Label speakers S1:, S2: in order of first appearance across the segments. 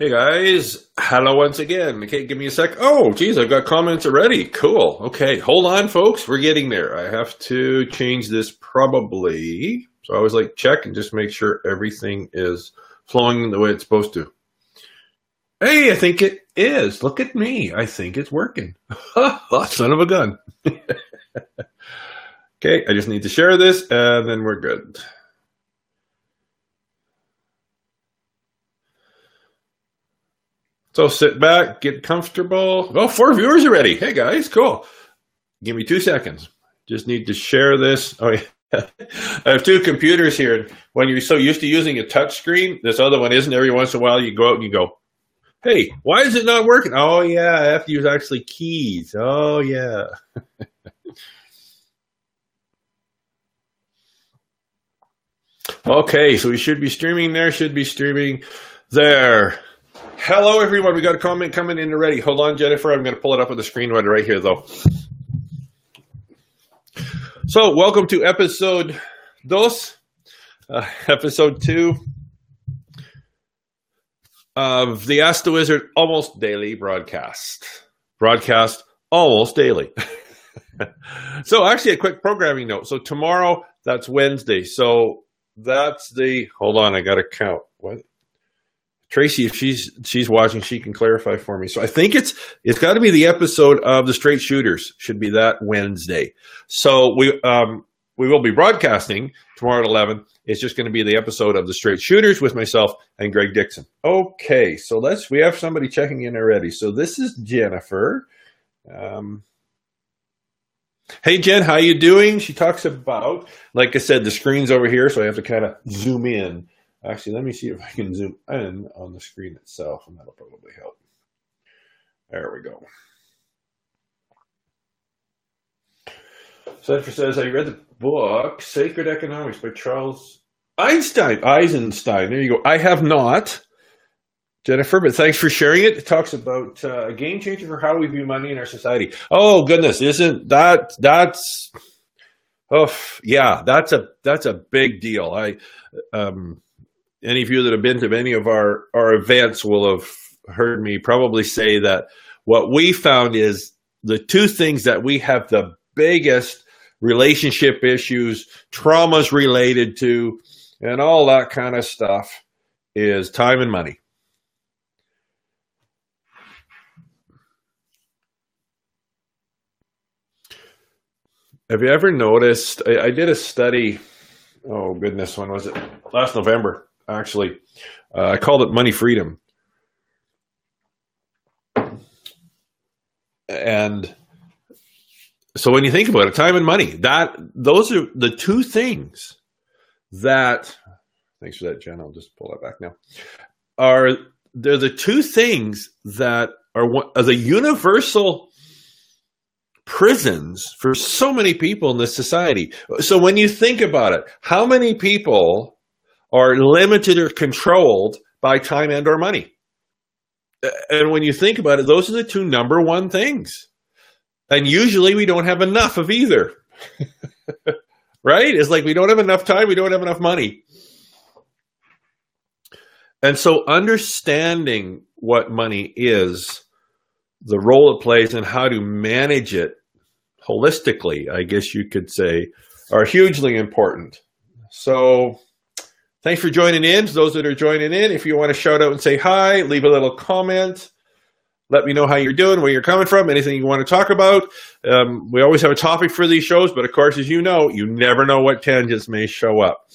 S1: Hey guys, hello once again. Okay, give me a sec. Oh, geez, I've got comments already. Cool. Okay, hold on, folks. We're getting there. I have to change this probably. So I always like check and just make sure everything is flowing the way it's supposed to. Hey, I think it is. Look at me. I think it's working. Son of a gun. okay, I just need to share this and then we're good. So sit back, get comfortable. Oh, four viewers already. Hey guys, cool. Give me two seconds. Just need to share this. Oh yeah. I have two computers here. When you're so used to using a touch screen, this other one isn't. Every once in a while, you go out and you go, "Hey, why is it not working?" Oh yeah, I have to use actually keys. Oh yeah. okay, so we should be streaming there. Should be streaming there. Hello, everyone. We got a comment coming in already. Hold on, Jennifer. I'm going to pull it up on the screen right here, though. So, welcome to episode dos, uh, episode two of the Ask the Wizard almost daily broadcast. Broadcast almost daily. so, actually, a quick programming note. So, tomorrow, that's Wednesday. So, that's the. Hold on, I got to count. What? Tracy, if she's she's watching, she can clarify for me. So I think it's it's got to be the episode of the Straight Shooters. Should be that Wednesday. So we um we will be broadcasting tomorrow at eleven. It's just going to be the episode of the Straight Shooters with myself and Greg Dixon. Okay, so let's we have somebody checking in already. So this is Jennifer. Um, hey Jen, how you doing? She talks about, like I said, the screen's over here, so I have to kind of zoom in. Actually, let me see if I can zoom in on the screen itself, and that'll probably help. There we go. Cedric says, I read the book Sacred Economics by Charles Einstein. Eisenstein. There you go. I have not, Jennifer, but thanks for sharing it. It talks about uh, a game changer for how we view money in our society. Oh goodness, isn't that that's oh yeah, that's a that's a big deal. I um any of you that have been to many of our, our events will have heard me probably say that what we found is the two things that we have the biggest relationship issues, traumas related to, and all that kind of stuff is time and money. Have you ever noticed? I, I did a study. Oh goodness, when was it? Last November actually. Uh, I called it Money Freedom. And so when you think about it, time and money, that those are the two things that thanks for that, Jen. I'll just pull that back now. Are they're the two things that are, are the universal prisons for so many people in this society. So when you think about it, how many people are limited or controlled by time and or money. And when you think about it, those are the two number one things. And usually we don't have enough of either. right? It's like we don't have enough time, we don't have enough money. And so understanding what money is, the role it plays, and how to manage it holistically, I guess you could say, are hugely important. So Thanks for joining in. Those that are joining in, if you want to shout out and say hi, leave a little comment. Let me know how you're doing, where you're coming from, anything you want to talk about. Um, we always have a topic for these shows, but of course, as you know, you never know what tangents may show up.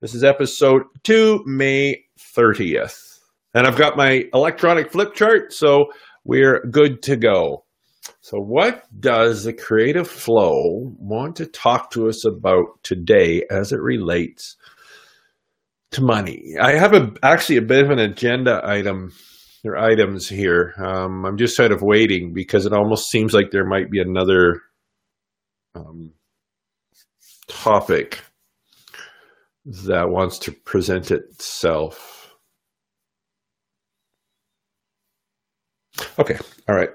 S1: This is episode two, May 30th. And I've got my electronic flip chart, so we're good to go. So, what does the creative flow want to talk to us about today as it relates to money. I have a actually a bit of an agenda item or items here. Um, I'm just sort of waiting because it almost seems like there might be another um, topic that wants to present itself. Okay, all right.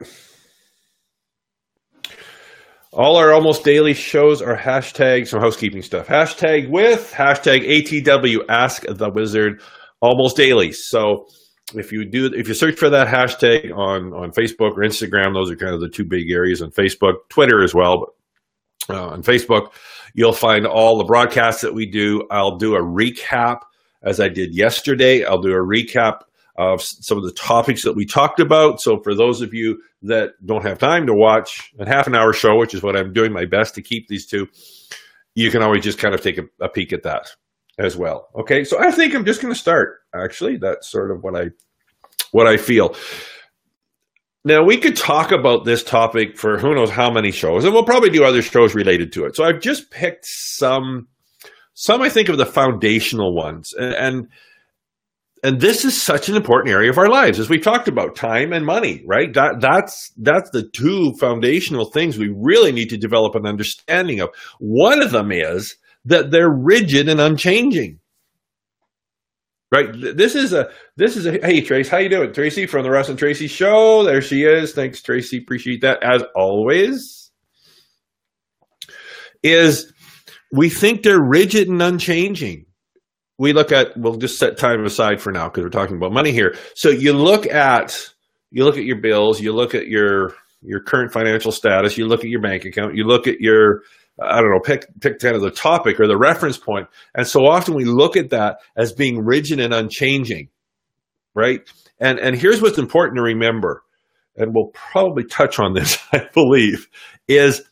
S1: All our almost daily shows are hashtag some housekeeping stuff. Hashtag with hashtag ATW Ask the Wizard almost daily. So if you do if you search for that hashtag on on Facebook or Instagram, those are kind of the two big areas on Facebook, Twitter as well. But uh, on Facebook, you'll find all the broadcasts that we do. I'll do a recap as I did yesterday. I'll do a recap of some of the topics that we talked about. So for those of you that don't have time to watch a half an hour show, which is what I'm doing my best to keep these two, you can always just kind of take a, a peek at that as well. Okay, so I think I'm just going to start. Actually, that's sort of what I what I feel. Now we could talk about this topic for who knows how many shows, and we'll probably do other shows related to it. So I've just picked some, some I think of the foundational ones, and, and and this is such an important area of our lives as we've talked about time and money right that that's that's the two foundational things we really need to develop an understanding of one of them is that they're rigid and unchanging. Right. This is a this is a hey Trace, how you doing? Tracy from the Russ and Tracy show. There she is. Thanks, Tracy. Appreciate that as always. Is we think they're rigid and unchanging. We look at we'll just set time aside for now because we're talking about money here. So you look at you look at your bills, you look at your your current financial status, you look at your bank account, you look at your I don't know, pick pick kind of the topic or the reference point. And so often we look at that as being rigid and unchanging, right? And and here's what's important to remember, and we'll probably touch on this, I believe, is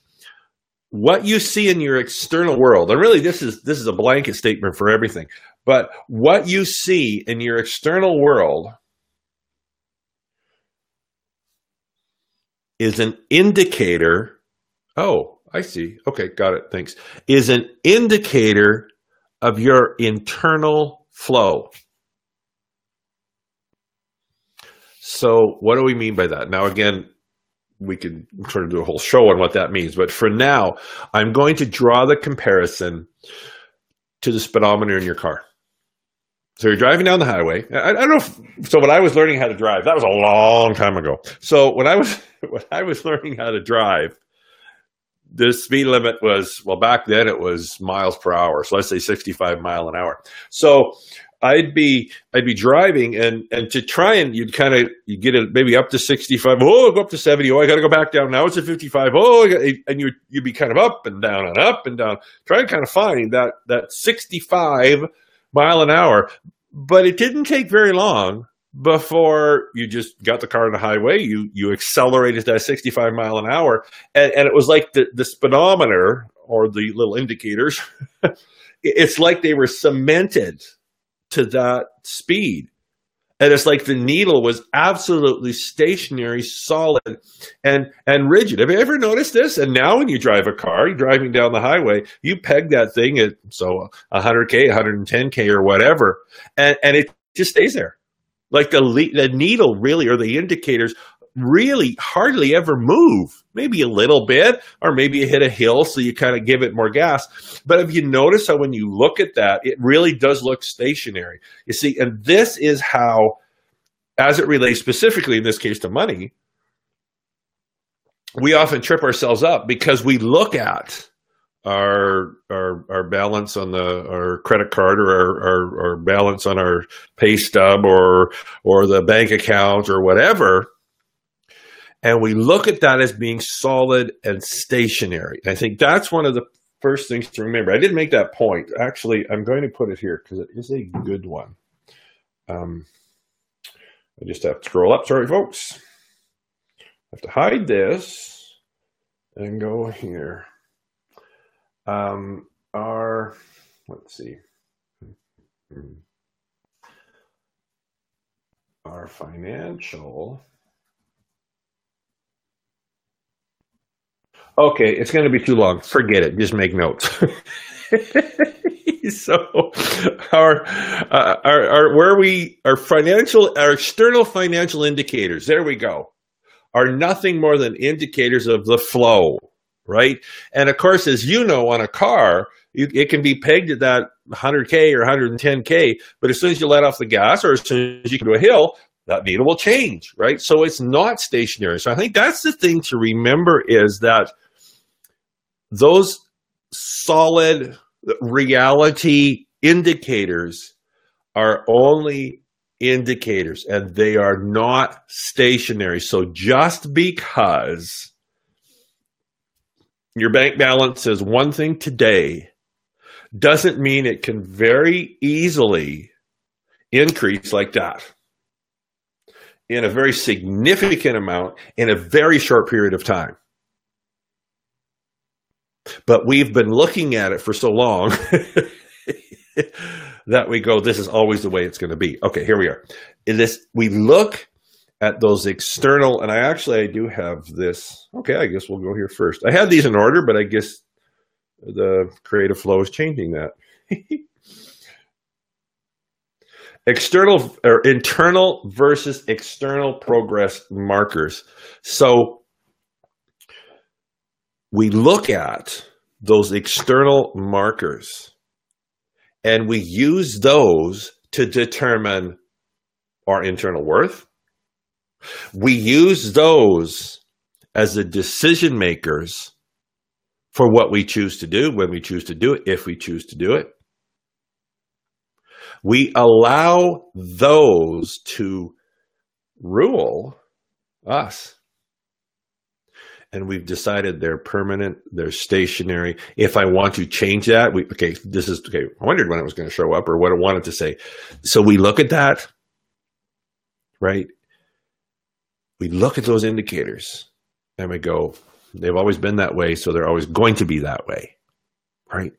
S1: what you see in your external world. And really this is this is a blanket statement for everything. But what you see in your external world is an indicator. Oh, I see. Okay, got it. Thanks. Is an indicator of your internal flow. So, what do we mean by that? Now, again, we could sort of do a whole show on what that means, but for now, I'm going to draw the comparison to the speedometer in your car. So you're driving down the highway. I, I don't know. If, so when I was learning how to drive, that was a long time ago. So when I was when I was learning how to drive, the speed limit was well back then it was miles per hour so let's say 65 mile an hour so i'd be i'd be driving and and to try and you'd kind of you get it maybe up to 65 oh go up to 70 oh i gotta go back down now it's at 55 oh and you you'd be kind of up and down and up and down trying to kind of find that that 65 mile an hour but it didn't take very long before you just got the car on the highway. You you accelerated that 65 mile an hour, and, and it was like the, the speedometer or the little indicators. it's like they were cemented to that speed. And it's like the needle was absolutely stationary, solid, and and rigid. Have you ever noticed this? And now, when you drive a car, you're driving down the highway, you peg that thing at so 100k, 110k, or whatever, and and it just stays there like the the needle really or the indicators really hardly ever move. Maybe a little bit, or maybe you hit a hill, so you kind of give it more gas. But if you notice how when you look at that, it really does look stationary. You see, and this is how, as it relates specifically in this case to money, we often trip ourselves up because we look at our our our balance on the our credit card or our, our, our balance on our pay stub or or the bank account or whatever and we look at that as being solid and stationary. I think that's one of the first things to remember. I didn't make that point. Actually i'm going to put it here because it is a good one. Um, i just have to scroll up. Sorry folks. I have to hide this and go here. Um, our, let's see, our financial. Okay, it's going to be too long. Forget it. Just make notes. so, our, uh, our, our, where we, our financial, our external financial indicators, there we go, are nothing more than indicators of the flow right? And of course, as you know, on a car, you, it can be pegged at that 100K or 110K, but as soon as you let off the gas or as soon as you go to a hill, that needle will change, right? So it's not stationary. So I think that's the thing to remember is that those solid reality indicators are only indicators and they are not stationary. So just because your bank balance is one thing today doesn't mean it can very easily increase like that in a very significant amount in a very short period of time. But we've been looking at it for so long that we go, this is always the way it's going to be. Okay, here we are. In this, we look at those external, and I actually I do have this. Okay, I guess we'll go here first. I had these in order, but I guess the creative flow is changing that. external or internal versus external progress markers. So we look at those external markers and we use those to determine our internal worth. We use those as the decision makers for what we choose to do when we choose to do it, if we choose to do it. We allow those to rule us and we've decided they're permanent, they're stationary. If I want to change that, we okay, this is okay. I wondered when it was going to show up or what I wanted to say. So we look at that, right? We look at those indicators and we go, they've always been that way, so they're always going to be that way. Right?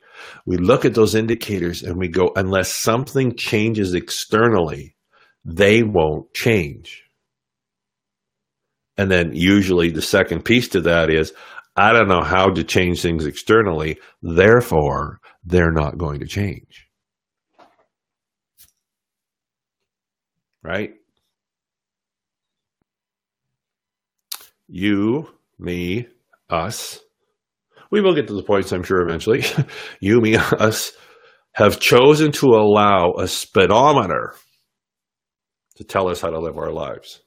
S1: We look at those indicators and we go, unless something changes externally, they won't change. And then usually the second piece to that is I don't know how to change things externally, therefore they're not going to change. Right? You, me, us. We will get to the points, I'm sure, eventually. you, me, us have chosen to allow a speedometer to tell us how to live our lives.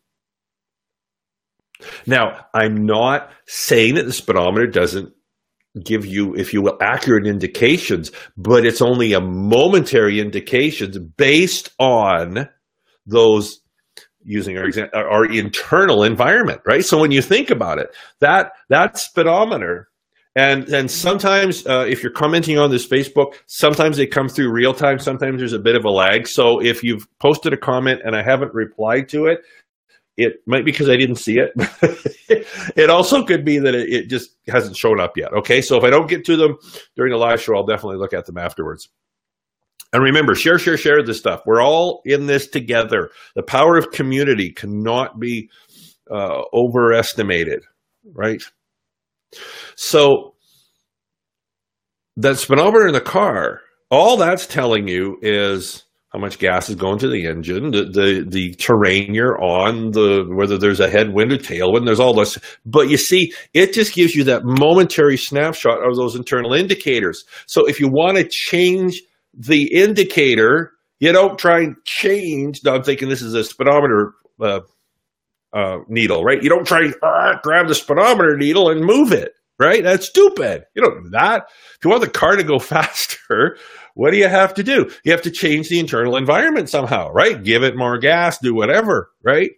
S1: Now, I'm not saying that the speedometer doesn't give you, if you will, accurate indications, but it's only a momentary indications based on those using our our internal environment, right? So when you think about it, that that speedometer, and and sometimes uh, if you're commenting on this Facebook, sometimes they come through real time. Sometimes there's a bit of a lag. So if you've posted a comment and I haven't replied to it, it might be because I didn't see it. it also could be that it, just hasn't shown up yet. Okay, so if I don't get to them during the live show, I'll definitely look at them afterwards. And remember, share, share, share this stuff. We're all in this together. The power of community cannot be uh, overestimated, right? So that speedometer in the car, all that's telling you is how much gas is going to the engine, the, the, the terrain you're on, the whether there's a headwind or tailwind, there's all this. But you see, it just gives you that momentary snapshot of those internal indicators. So if you want to change the indicator, you don't try and change. Now I'm thinking this is a speedometer uh, uh, needle, right? You don't try uh, grab the speedometer needle and move it, right? That's stupid. You don't do that. If you want the car to go faster, what do you have to do? You have to change the internal environment somehow, right? Give it more gas, do whatever, right?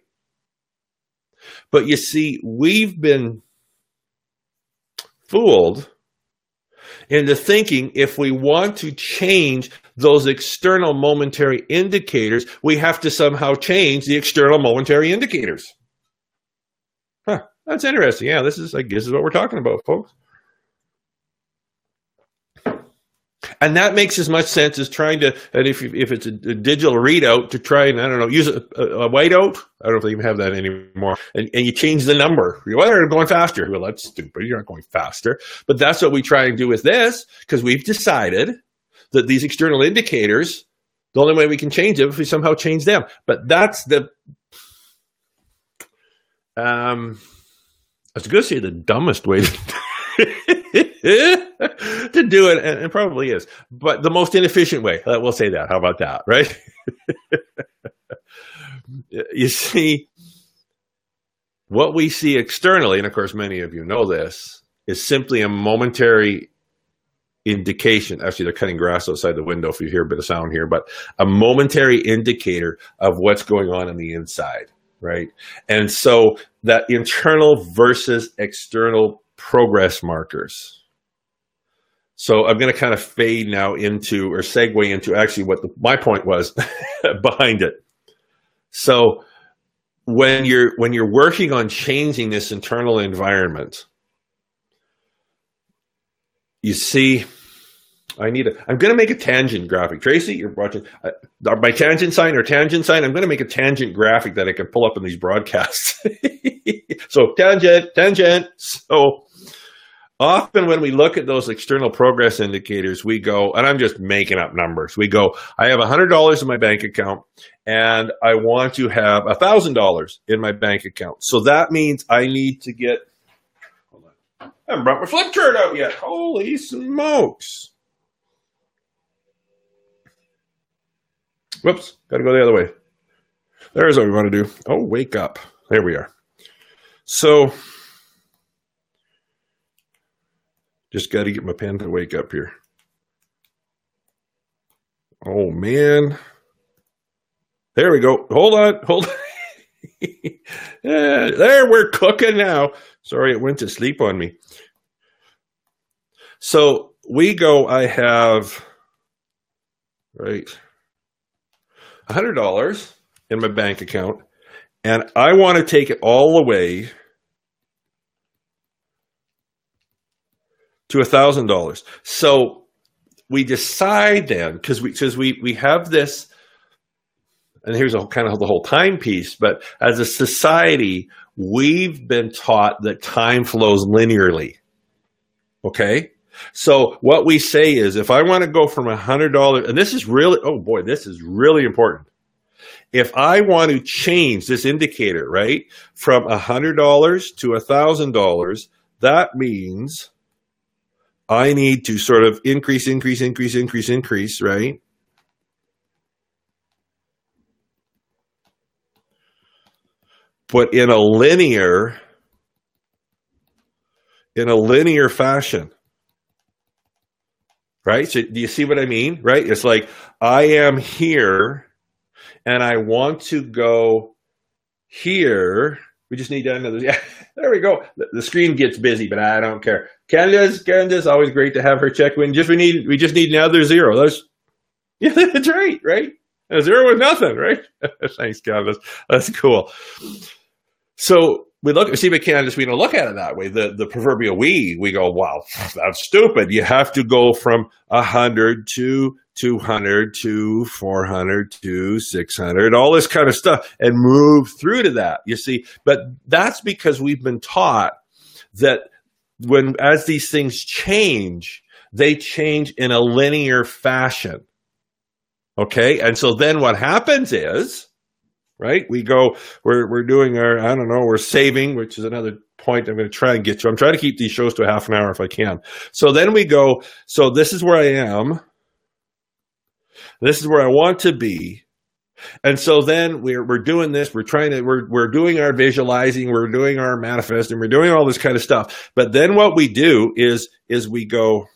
S1: But you see, we've been fooled into thinking if we want to change those external momentary indicators, we have to somehow change the external momentary indicators. That's interesting. Yeah, this is, I guess, is what we're talking about, folks. and that makes as much sense as trying to and if if it's a, a digital readout to try and I don't know use a, a, a whiteout. I don't know if they even have that anymore. And, and you change the number. Well, going faster. Well, that's stupid. You're not going faster. But that's what we try and do with this because we've decided that these external indicators, the only way we can change them if we somehow change them. But that's the um, was going to say the dumbest way. To to do it, and it probably is, but the most inefficient way. We'll say that. How about that, right? you see, what we see externally, and of course, many of you know this, is simply a momentary indication. Actually, they're cutting grass outside the window if you hear a bit of sound here, but a momentary indicator of what's going on in the inside, right? And so that internal versus external progress markers. So I'm going to kind of fade now into or segue into actually what the, my point was behind it. So when you're when you're working on changing this internal environment, you see I need a. I'm going to make a tangent graphic. Tracy, you're watching uh, my tangent sign or tangent sign. I'm going to make a tangent graphic that I can pull up in these broadcasts. so tangent, tangent. So often when we look at those external progress indicators, we go, and I'm just making up numbers. We go, I have $100 in my bank account and I want to have $1,000 in my bank account. So that means I need to get, hold on. I haven't brought my flip chart out yet. Holy smokes. Whoops, got to go the other way. There's what we want to do. Oh, wake up. There we are. So, Just got to get my pen to wake up here. Oh, man. There we go. Hold on. Hold on. yeah, there, we're cooking now. Sorry, it went to sleep on me. So we go, I have, right, $100 in my bank account, and I want to take it all the way to a thousand dollars. So we decide then because we because we we have this, and here's a kind of the whole time piece. But as a society, we've been taught that time flows linearly. Okay. So what we say is, if I want to go from a hundred dollars, and this is really, oh boy, this is really important. If I want to change this indicator, right, from a hundred dollars to a thousand dollars, that means I need to sort of increase, increase, increase, increase, increase, right? But in a linear, in a linear fashion. Right? So do you see what I mean? Right? It's like I am here and I want to go here. We just need another. Yeah, there we go. The, the screen gets busy, but I don't care. Candace, Candace, always great to have her check in. Just we need, we just need another zero. That's yeah, that's right, right? A zero with nothing, right? Thanks, Candace. That's cool. So we look, see, but Candace, we don't look at it that way. The the proverbial we, we go, wow, that's stupid. You have to go from a hundred to 200 to 400 to 600, all this kind of stuff, and move through to that. You see, but that's because we've been taught that when as these things change, they change in a linear fashion. Okay. And so then what happens is, right, we go, we're, we're doing our, I don't know, we're saving, which is another point I'm going to try and get to. I'm trying to keep these shows to a half an hour if I can. So then we go, so this is where I am. This is where I want to be. And so then we're we're doing this. We're trying to we're we're doing our visualizing. We're doing our manifesting. We're doing all this kind of stuff. But then what we do is is we go.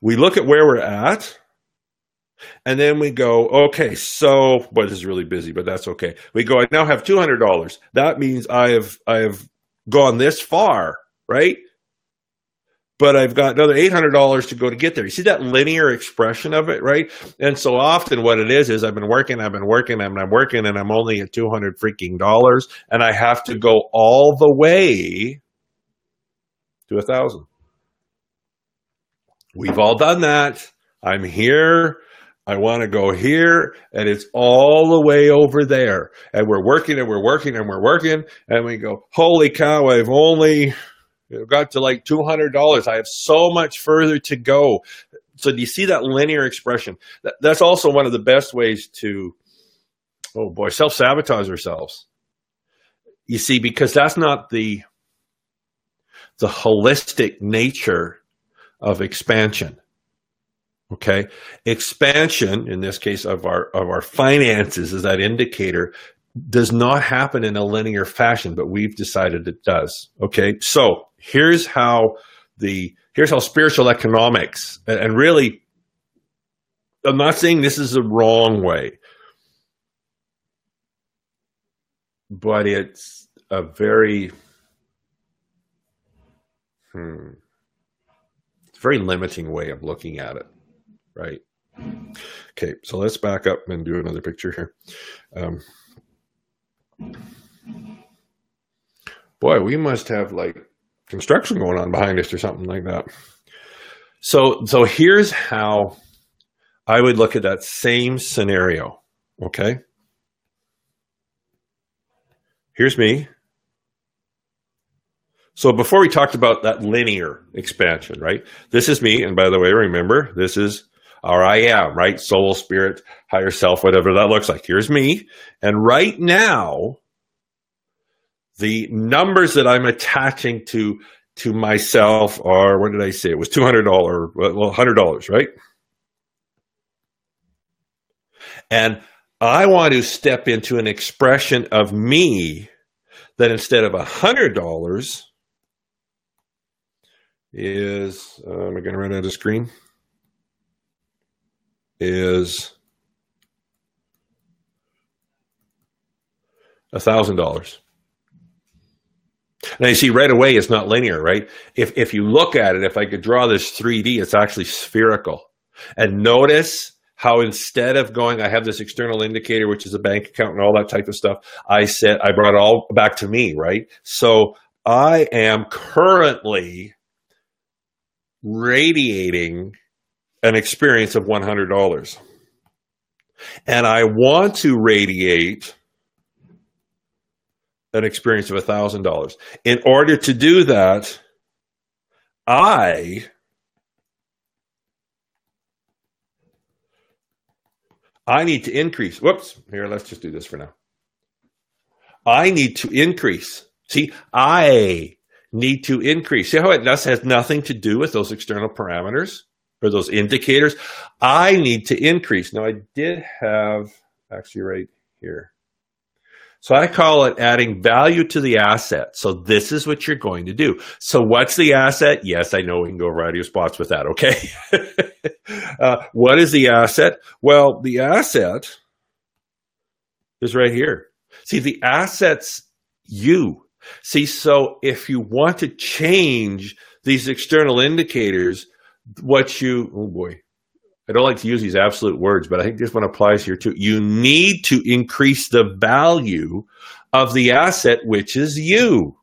S1: We look at where we're at, and then we go, okay, so but this is really busy, but that's okay. We go, I now have two hundred dollars. That means I have I have gone this far, right? but I've got another $800 to go to get there. You see that linear expression of it, right? And so often what it is, is I've been working, I've been working, and I'm working, and I'm only at 200 freaking dollars, and I have to go all the way to a thousand. We've all done that. I'm here. I want to go here, and it's all the way over there. And we're working and we're working and we're working, and we go, holy cow, I've only got to like $200. I have so much further to go. So do you see that linear expression? That's also one of the best ways to, oh boy, self sabotage ourselves. You see, because that's not the the holistic nature of expansion. Okay, expansion in this case of our of our finances is that indicator does not happen in a linear fashion, but we've decided it does. Okay, so Here's how the here's how spiritual economics and really I'm not saying this is the wrong way, but it's a very hmm, it's a very limiting way of looking at it, right? Okay, so let's back up and do another picture here. Um, boy, we must have like construction going on behind us or something like that. So, so here's how I would look at that same scenario. Okay. Here's me. So before we talked about that linear expansion, right? This is me. And by the way, remember, this is our I am, right? Soul, spirit, higher self, whatever that looks like. Here's me. And right now, the numbers that I'm attaching to to myself are what did I say? It was two hundred dollar, well, hundred dollars, right? And I want to step into an expression of me that instead of a hundred dollars is uh, am I going to run out of screen? Is a thousand dollars. Now you see right away it's not linear, right? If if you look at it, if I could draw this 3D, it's actually spherical. And notice how instead of going, I have this external indicator, which is a bank account and all that type of stuff, I said I brought it all back to me, right? So I am currently radiating an experience of $100. And I want to radiate an experience of $1,000. In order to do that, I I need to increase. Whoops. Here, let's just do this for now. I need to increase. See, I need to increase. See how it has nothing to do with those external parameters or those indicators? I need to increase. Now, I did have actually right here. So I call it adding value to the asset. So this is what you're going to do. So what's the asset? Yes, I know we can go a variety of spots with that. Okay. uh, what is the asset? Well, the asset is right here. See, the asset's you. See, so if you want to change these external indicators, what you, oh boy, I don't like to use these absolute words, but I think this one applies here too. You need to increase the value of the asset, which is you.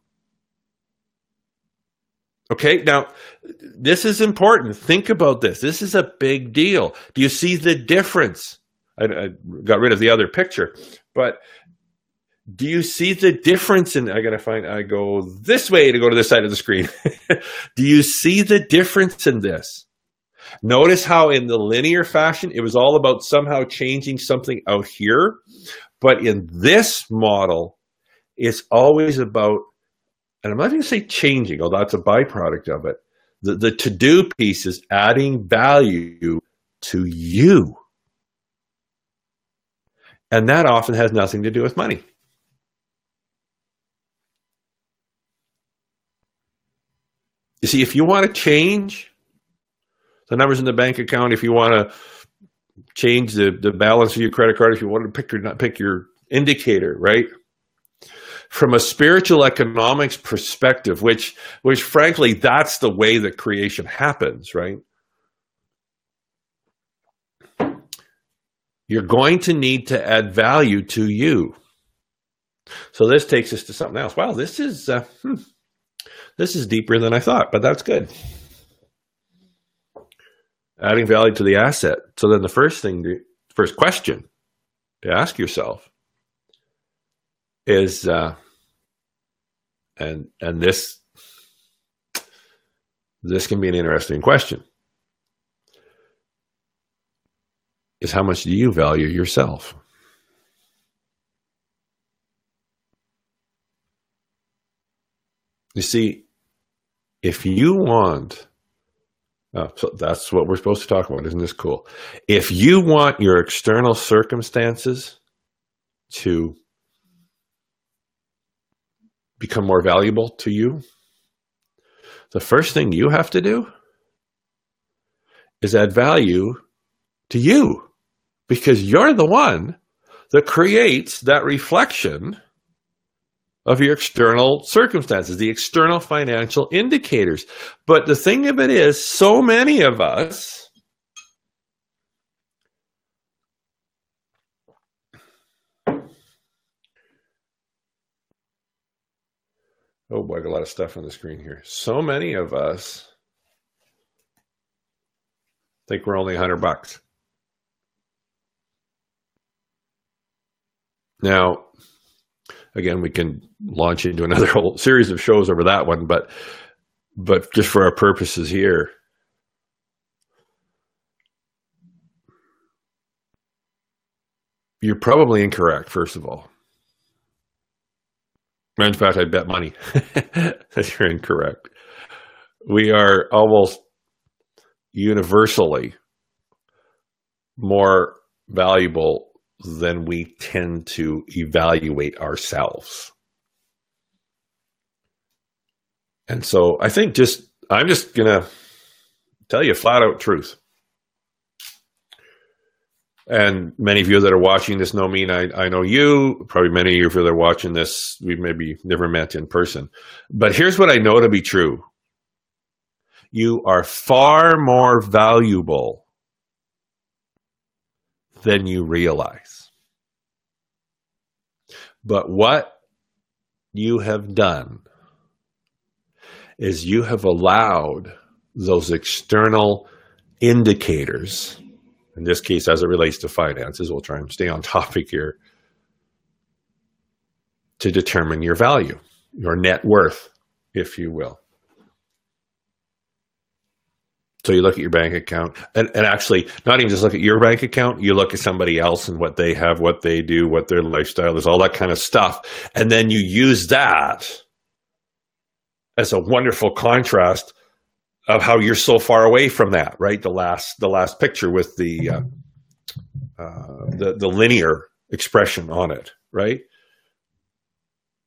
S1: Okay, now this is important. Think about this. This is a big deal. Do you see the difference? I, I got rid of the other picture, but do you see the difference in i gotta find i go this way to go to this side of the screen do you see the difference in this Notice how in the linear fashion, it was all about somehow changing something out here. But in this model, it's always about, and I'm not going to say changing, although that's a byproduct of it. The, the to do piece is adding value to you. And that often has nothing to do with money. You see, if you want to change, the numbers in the bank account if you want to change the, the balance of your credit card if you want to pick your pick your indicator right? From a spiritual economics perspective which which frankly that's the way that creation happens right? You're going to need to add value to you. So this takes us to something else. Wow this is uh, hmm, this is deeper than i thought but that's good adding value to the asset. So then the first thing, to, first question to ask yourself is, uh, and and this this can be an interesting question, is how much do you value yourself? You see, if you want Oh, so that's what we're supposed to talk about. Isn't this cool? If you want your external circumstances to become more valuable to you, the first thing you have to do is add value to you because you're the one that creates that reflection of your external circumstances, the external financial indicators. But the thing of it is, so many of us Oh boy, I got a lot of stuff on the screen here. So many of us think we're only 100 bucks. Now, again, we can launch into another whole series of shows over that one, but but just for our purposes here, you're probably incorrect. First of all, in fact, I bet money that you're incorrect. We are almost universally more valuable than we tend to evaluate ourselves. And so I think just, I'm just going to tell you flat out truth. And many of you that are watching this know me, and I, I know you. Probably many of you that are watching this, we've maybe never met in person. But here's what I know to be true you are far more valuable than you realize. But what you have done is you have allowed those external indicators, in this case, as it relates to finances, we'll try and stay on topic here, to determine your value, your net worth, if you will. So you look at your bank account and, and actually not even just look at your bank account, you look at somebody else and what they have, what they do, what their lifestyle is, all that kind of stuff. And then you use that as a wonderful contrast of how you're so far away from that, right? The last, the last picture with the, uh, uh, the, the linear expression on it, right?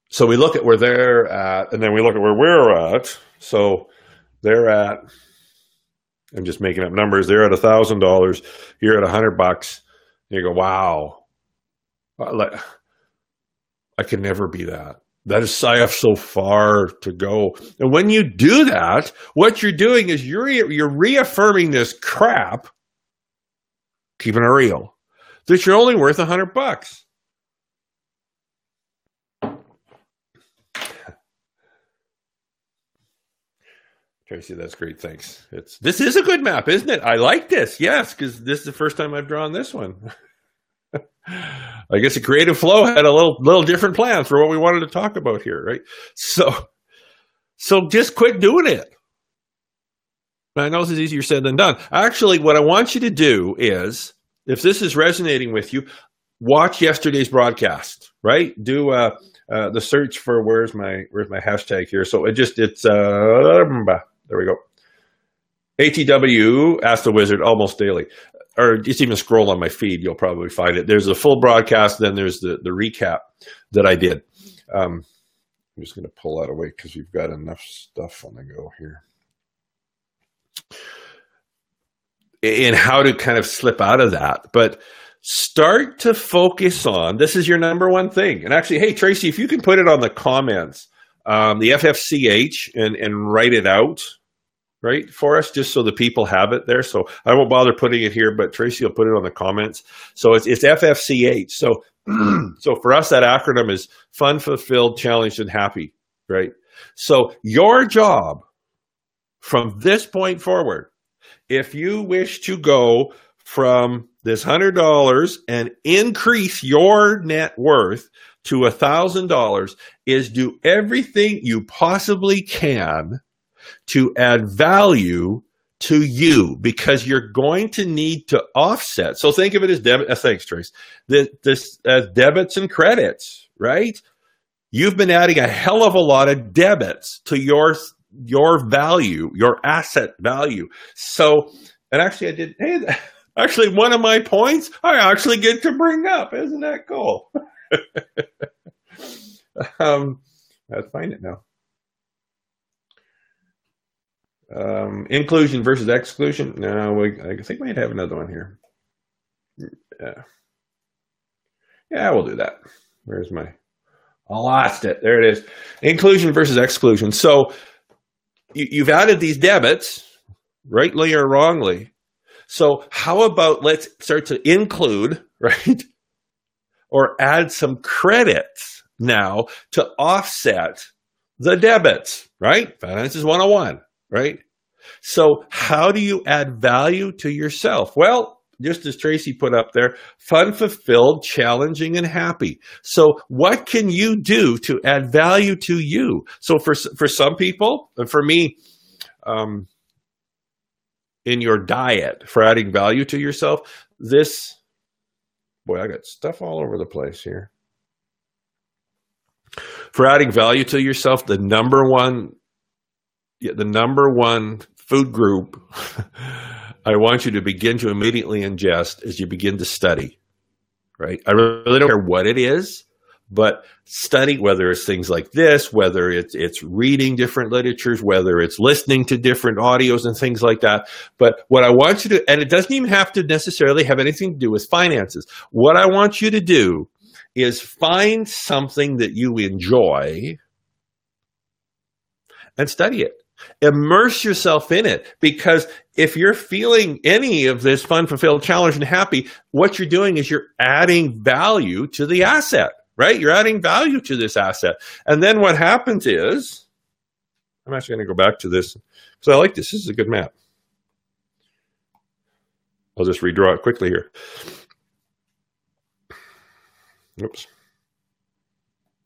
S1: So we look at where they're at and then we look at where we're at. So they're at I'm just making up numbers. They're at a thousand dollars. You're at a hundred bucks. You go, wow. Uh, like, I could never be that. That is I have so far to go. And when you do that, what you're doing is you're you're reaffirming this crap, keeping it real, that you're only worth a hundred bucks. Tracy, that's great. Thanks. It's this is a good map, isn't it? I like this. Yes, because this is the first time I've drawn this one. I guess the creative flow had a little little different plan for what we wanted to talk about here, right? So, so just quit doing it. I know this is easier said than done. Actually, what I want you to do is, if this is resonating with you, watch yesterday's broadcast. Right? Do uh, uh, the search for where's my where's my hashtag here. So it just it's uh, there we go. ATW Ask the Wizard almost daily. Or just even scroll on my feed, you'll probably find it. There's a full broadcast, then there's the, the recap that I did. Um, I'm just going to pull that away because we've got enough stuff on the go here. And how to kind of slip out of that. But start to focus on this is your number one thing. And actually, hey, Tracy, if you can put it on the comments, um, the FFCH, and, and write it out right for us just so the people have it there. So i won't bother putting it here but tracy will put it on the comments. So it's, it's ffch so so for us that acronym is fun fulfilled challenged and happy right? So your job from this point forward if you wish to go from this hundred dollars and increase your net worth to a thousand dollars is do everything you possibly can to add value to you because you're going to need to offset. So think of it as debit. Uh, thanks, Trace. This, this as debits and credits, right? You've been adding a hell of a lot of debits to your your value, your asset value. So, and actually, I did. Hey, actually, one of my points I actually get to bring up. Isn't that cool? um, let's find it now. Um, inclusion versus exclusion. No, we, I think we might have another one here. Yeah. Yeah, we'll do that. Where's my? I lost it. There it is. Inclusion versus exclusion. So you, you've added these debits, rightly or wrongly. So how about let's start to include, right? Or add some credits now to offset the debits, right? Finances 101, right? So how do you add value to yourself? Well, just as Tracy put up there, fun, fulfilled, challenging, and happy. So, what can you do to add value to you? So, for for some people, and for me, um, in your diet, for adding value to yourself, this boy, I got stuff all over the place here for adding value to yourself, the number one, yeah, the number one food group I want you to begin to immediately ingest as you begin to study. Right? I really don't care what it is, but study whether it's things like this, whether it's it's reading different literatures, whether it's listening to different audios and things like that. But what I want you to, and it doesn't even have to necessarily have anything to do with finances. What I want you to do is find something that you enjoy and study it. Immerse yourself in it because if you're feeling any of this fun, fulfilled, challenged, and happy, what you're doing is you're adding value to the asset, right? You're adding value to this asset. And then what happens is, I'm actually going to go back to this because I like this. This is a good map. I'll just redraw it quickly here. Oops.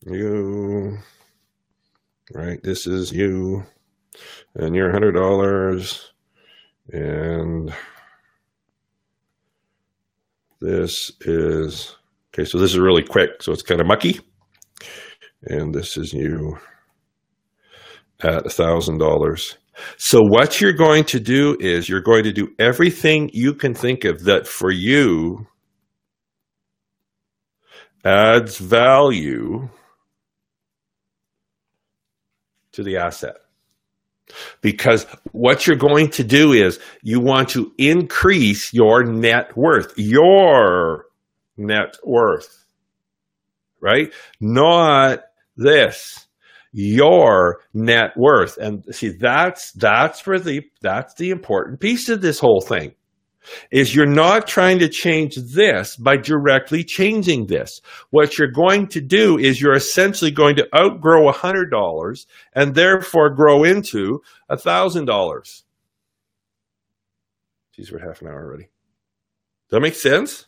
S1: You, right? This is you, and your hundred dollars, and this is okay. So this is really quick, so it's kind of mucky, and this is you at a thousand dollars. So what you're going to do is you're going to do everything you can think of that for you adds value to the asset. Because what you're going to do is you want to increase your net worth, your net worth, right? Not this, your net worth. And see, that's, that's for the, that's the important piece of this whole thing is you're not trying to change this by directly changing this. What you're going to do is you're essentially going to outgrow $100 and therefore grow into $1,000. Geez, we're half an hour already. Does that make sense?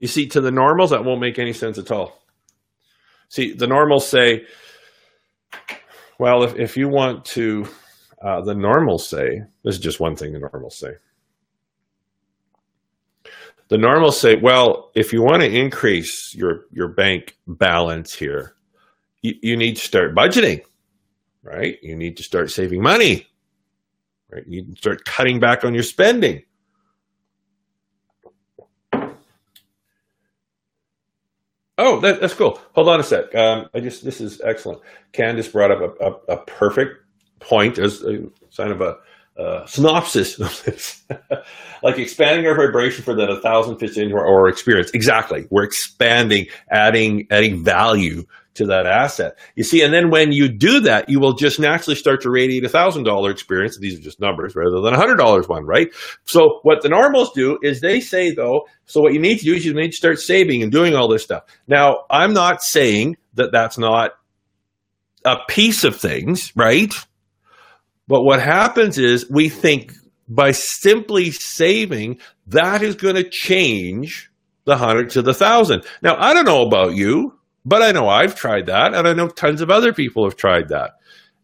S1: You see, to the normals, that won't make any sense at all. See, the normals say, well, if, if you want to, uh, the normals say, this is just one thing the normals say the normals say, well, if you want to increase your your bank balance here, you, you need to start budgeting, right? You need to start saving money, right? You need to start cutting back on your spending. Oh, that, that's cool. Hold on a sec. Um, I just this is excellent. Candace brought up a, a, a perfect point as a sign of a uh, synopsis of this. like expanding our vibration for that a thousand fits into our, our experience. Exactly. We're expanding, adding, adding value to that asset. You see, and then when you do that, you will just naturally start to radiate a thousand dollar experience. These are just numbers rather than a hundred dollars one, right? So what the normals do is they say though, so what you need to do is you need to start saving and doing all this stuff. Now, I'm not saying that that's not a piece of things, right? But what happens is we think by simply saving, that is going to change the hundred to the thousand. Now, I don't know about you, but I know I've tried that, and I know tons of other people have tried that.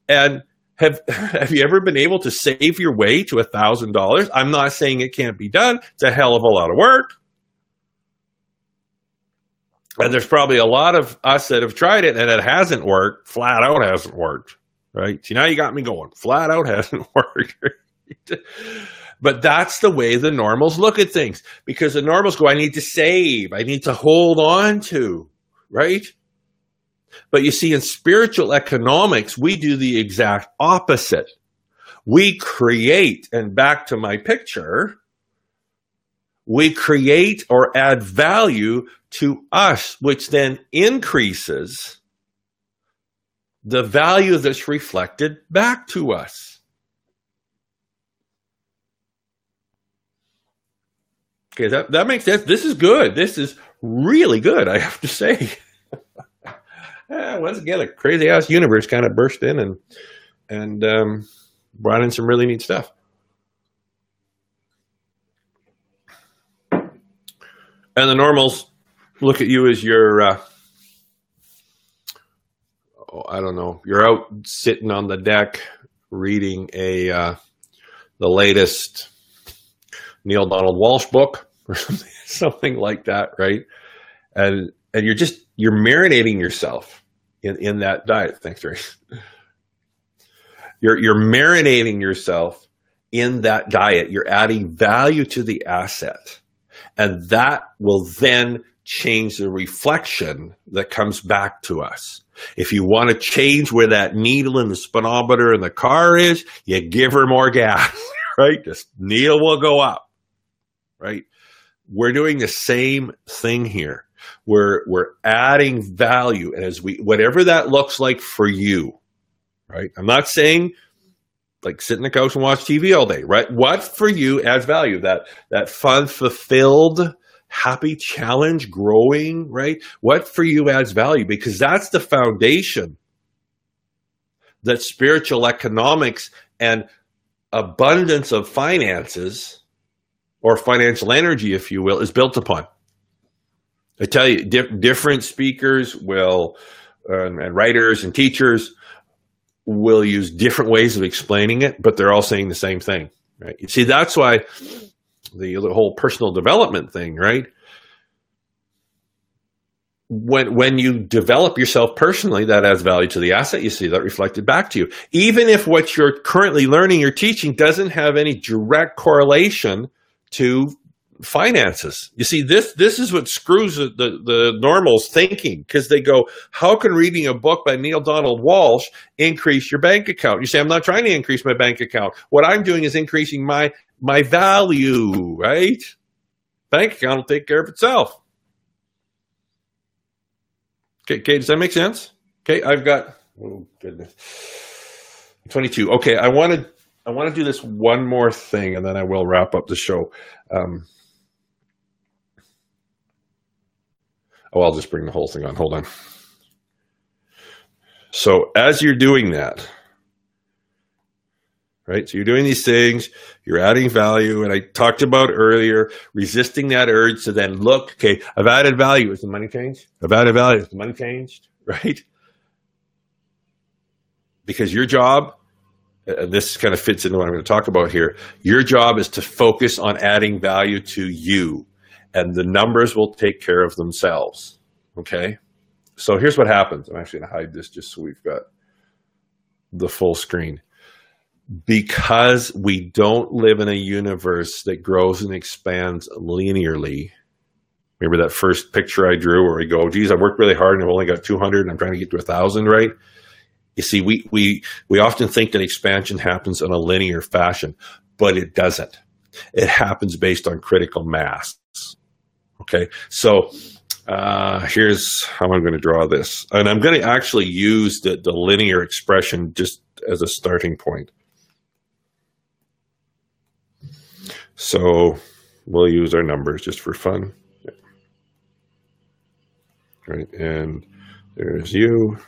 S1: And have have you ever been able to save your way to a thousand dollars? I'm not saying it can't be done. It's a hell of a lot of work. And there's probably a lot of us that have tried it and it hasn't worked, flat out hasn't worked right? See, now you got me going. Flat out hasn't worked. but that's the way the normals look at things because the normals go, I need to save, I need to hold on to, right? But you see, in spiritual economics, we do the exact opposite. we create, and back to my picture, we create or add value to us, which then increases the value that's reflected back to us. Okay, that, that makes sense. This is good. This is really good, I have to say. once again, a crazy ass universe kind of burst in and and um, brought in some really neat stuff. And the normals look at you as your, uh, I don't know, you're out sitting on the deck reading a uh, the latest Neale Donald Walsch book or something, something like that, right? And and you're just you're marinating yourself in in that diet. Thanks, Ray. You're you're marinating yourself in that diet. You're adding value to the asset. And that will then change the reflection that comes back to us. If you want to change where that needle in the speedometer in the car is, you give her more gas, right? This needle will go up, right? We're doing the same thing here. We're, we're adding value. And as we, whatever that looks like for you, right? I'm not saying like sit in the couch and watch TV all day, right? What for you adds value? That that fun, fulfilled, happy challenge, growing, right? What for you adds value? Because that's the foundation that spiritual economics and abundance of finances or financial energy, if you will, is built upon. I tell you, di- different speakers will, uh, and writers and teachers will use different ways of explaining it, but they're all saying the same thing, right? You see, that's why the, whole personal development thing, right? When when you develop yourself personally, that adds value to the asset. You see that reflected back to you, even if what you're currently learning or teaching doesn't have any direct correlation to finances. You see, this this is what screws the the, the normals thinking because they go, "How can reading a book by Neale Donald Walsch increase your bank account?" You say, "I'm not trying to increase my bank account. What I'm doing is increasing my my value." Right? Bank account will take care of itself. Okay, okay, does that make sense? Okay, I've got oh goodness, twenty two. Okay, I wanted. I want to do this one more thing, and then I will wrap up the show. Um, Oh, I'll just bring the whole thing on. Hold on. So as you're doing that, right? So you're doing these things, you're adding value. And I talked about earlier, resisting that urge to then look, okay, I've added value. Is the money changed? I've added value. Is the money changed? Right? Because your job, uh, and this kind of fits into what I'm going to talk about here, your job is to focus on adding value to you and the numbers will take care of themselves. Okay. So here's what happens. I'm actually going to hide this just so we've got the full screen. Because we don't live in a universe that grows and expands linearly. Remember that first picture I drew where we go, geez, I worked really hard and I've only got 200 and I'm trying to get to a thousand, right? You see, we, we, we often think that expansion happens in a linear fashion, but it doesn't. It happens based on critical mass. Okay, so uh, here's how I'm going to draw this. And I'm going to actually use the, the linear expression just as a starting point. So we'll use our numbers just for fun. Right, and there's you.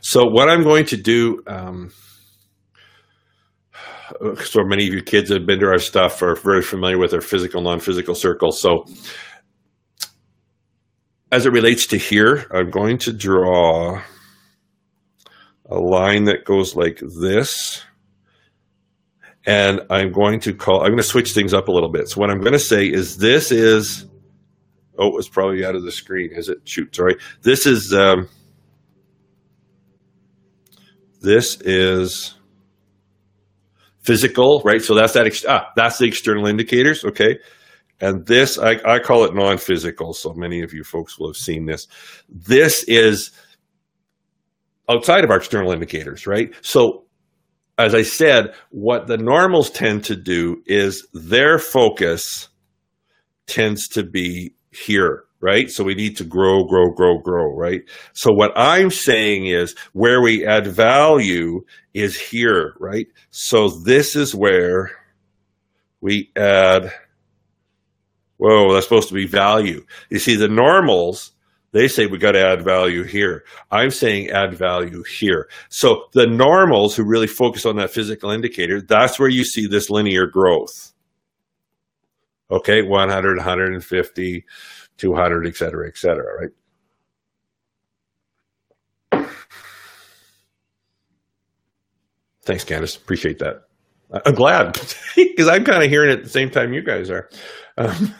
S1: So what I'm going to do, um, so many of you kids have been to our stuff are very familiar with our physical, non-physical circles. So as it relates to here, I'm going to draw a line that goes like this. And I'm going to call, I'm going to switch things up a little bit. So what I'm going to say is this is, oh, it's probably out of the screen. Is it? Shoot, sorry. This is, um, this is physical, right? So that's that. Ex- ah, that's the external indicators. Okay. And this, I, I call it non-physical. So many of you folks will have seen this. This is outside of our external indicators, right? So, as I said, what the normals tend to do is their focus tends to be here, right? So we need to grow, grow, grow, grow, right? So what I'm saying is where we add value is here, right? So this is where we add, whoa, that's supposed to be value. You see, the normals they say we got to add value here. I'm saying add value here. So the normals who really focus on that physical indicator, that's where you see this linear growth. Okay, 100, 150, 200, et cetera, et cetera, right? Thanks, Candace. Appreciate that. I'm glad because I'm kind of hearing it at the same time you guys are. Um,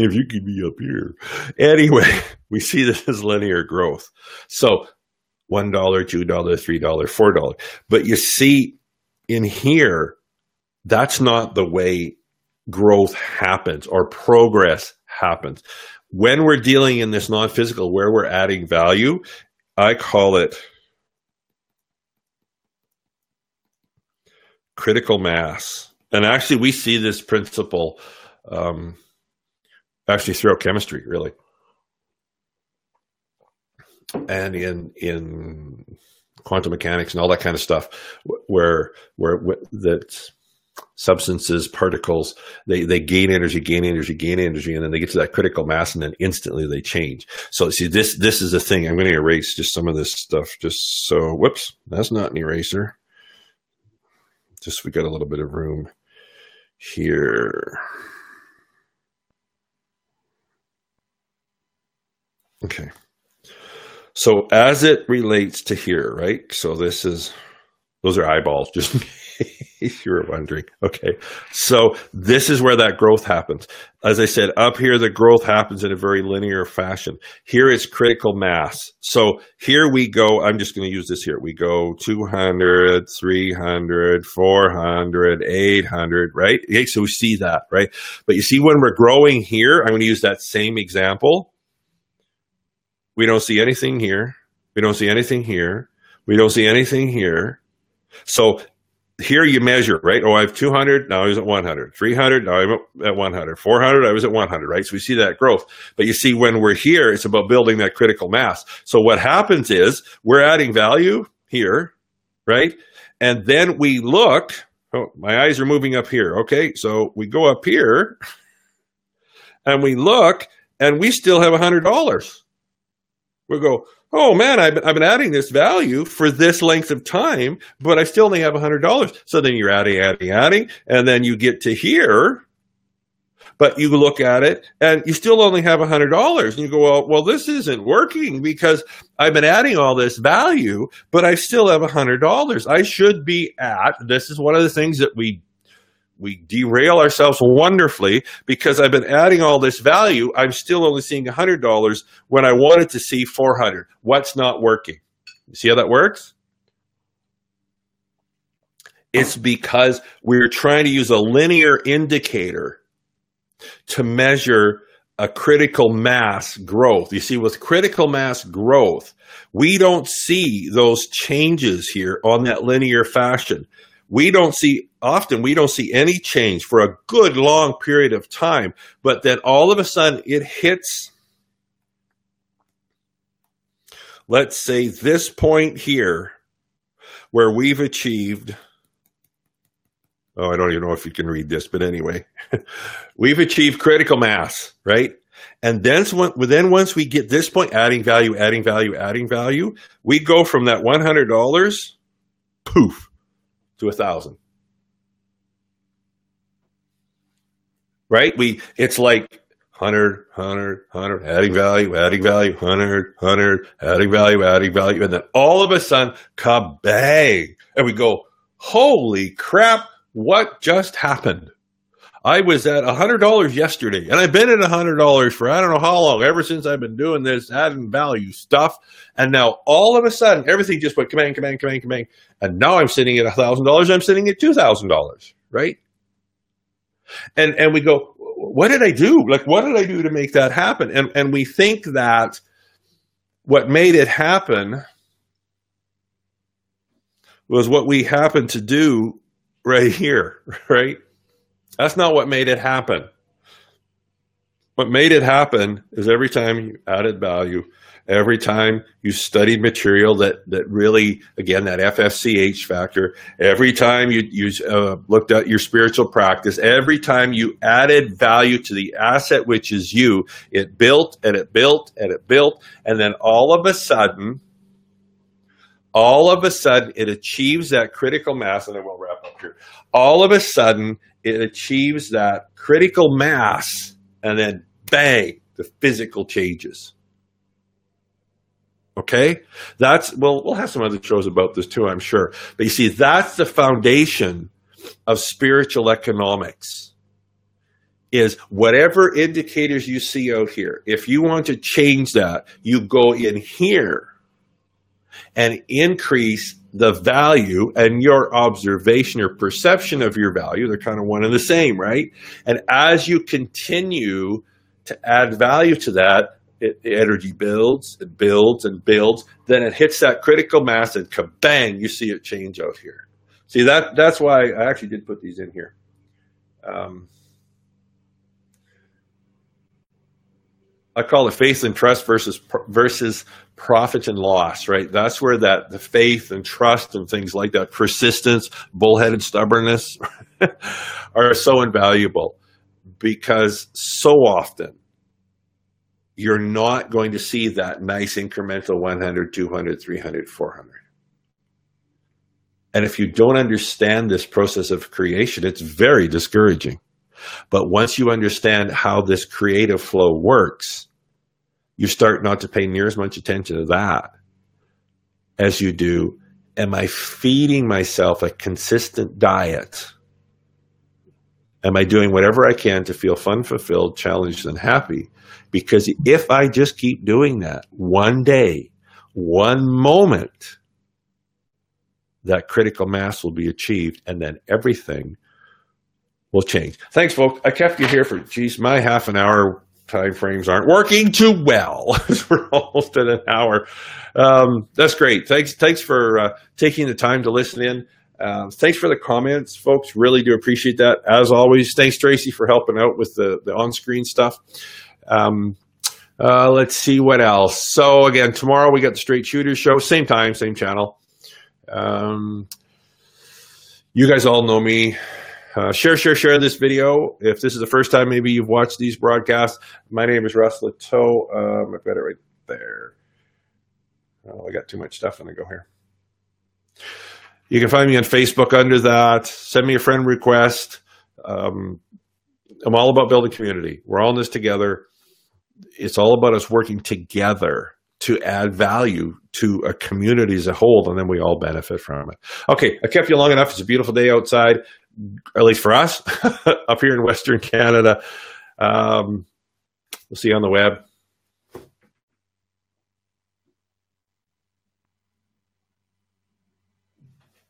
S1: if you could be up here. Anyway, we see this as linear growth. So $1, $2, $3, $4. But you see in here, that's not the way growth happens or progress happens. When we're dealing in this non physical, where we're adding value, I call it critical mass. And actually, we see this principle. Um, actually throughout chemistry, really. And in in quantum mechanics and all that kind of stuff, where where that substances, particles, they, they gain energy, gain energy, gain energy, and then they get to that critical mass, and then instantly they change. So see, this this is the thing. I'm going to erase just some of this stuff, just so. Whoops, that's not an eraser. Just we got a little bit of room here. Okay. So as it relates to here, right? So this is those are eyeballs, just case you were wondering. Okay. So this is where that growth happens. As I said, up here the growth happens in a very linear fashion. Here is critical mass. So here we go, I'm just going to use this here. We go 200, 300, 400, 800, right? Okay, so we see that, right? But you see when we're growing here, I'm going to use that same example we don't see anything here. We don't see anything here. We don't see anything here. So here you measure, right? Oh, I have 200. Now I was at 100. 300. Now I'm at 100. 400. I was at 100, right? So we see that growth. But you see, when we're here, it's about building that critical mass. So what happens is we're adding value here, right? And then we look. Oh, my eyes are moving up here. Okay. So we go up here and we look and we still have $100 we go, oh man, I've been, I've been adding this value for this length of time, but I still only have $100. So then you're adding, adding, adding, and then you get to here, but you look at it and you still only have $100. And you go, well, well, this isn't working because I've been adding all this value, but I still have $100. I should be at, this is one of the things that we we derail ourselves wonderfully because I've been adding all this value. I'm still only seeing $100 when I wanted to see 400. What's not working? You see how that works? It's because we're trying to use a linear indicator to measure a critical mass growth. You see, with critical mass growth, we don't see those changes here on that linear fashion we don't see often we don't see any change for a good long period of time but then all of a sudden it hits let's say this point here where we've achieved oh i don't even know if you can read this but anyway we've achieved critical mass right? And then, then once we get this point adding value adding value adding value we go from that $100 poof to a thousand. Right? We it's like 100, 100, 100, adding value, adding value, 100, 100, adding value, adding value. And then all of a sudden, kabang. And we go, holy crap, what just happened? I was at $100 yesterday, and I've been at $100 for I don't know how long, ever since I've been doing this adding value stuff. And now all of a sudden, everything just went command, command, command, command. And now I'm sitting at $1,000, I'm sitting at $2,000, right? And, and we go, what did I do? Like, what did I do to make that happen? And, and we think that what made it happen was what we happened to do right here, right? That's not what made it happen. What made it happen is every time you added value, every time you studied material that that really again that FFCH factor every time you you uh, looked at your spiritual practice every time you added value to the asset which is you it built and it built and it built and then all of a sudden all of a sudden it achieves that critical mass and up here all of a sudden it achieves that critical mass and then bang the physical changes Okay, that's well. We'll have some other shows about this too, I'm sure. But you see, that's the foundation of spiritual economics. Is whatever indicators you see out here. If you want to change that, you go in here and increase the value and your observation or perception of your value. They're kind of one and the same, right? And as you continue to add value to that, it, the energy builds and builds and builds. Then it hits that critical mass and kabang, you see it change out here. See that that's why I actually did put these in here. Um, I call it faith and trust versus versus profit and loss, right? That's where that the faith and trust and things like that, persistence, bullheaded stubbornness, are so invaluable because so often you're not going to see that nice incremental 100, 200, 300, 400. And if you don't understand this process of creation, it's very discouraging. But once you understand how this creative flow works, you start not to pay near as much attention to that as you do. Am I feeding myself a consistent diet? Am I doing whatever I can to feel fun, fulfilled, challenged, and happy? Because if I just keep doing that one day, one moment, that critical mass will be achieved and then everything will change. Thanks, folks. I kept you here for, geez, my half an hour time frames aren't working too well. We're almost at an hour. Um, that's great. Thanks, thanks for uh, taking the time to listen in. Uh, thanks for the comments, folks. Really do appreciate that. As always, thanks Tracy for helping out with the the on screen stuff. Um, uh, let's see what else. So again, tomorrow we got the Straight Shooters show, same time, same channel. Um, you guys all know me. Uh, share, share, share this video. If this is the first time maybe you've watched these broadcasts, my name is Russ Latow. Um, I've got it right there. Oh, I got too much stuff. Let me go here. You can find me on Facebook under that. Send me a friend request. Um, I'm all about building community. We're all in this together it's all about us working together to add value to a community as a whole, and then we all benefit from it. Okay, I kept you long enough. It's a beautiful day outside, at least for us up here in Western Canada. Um, we'll see you on the web.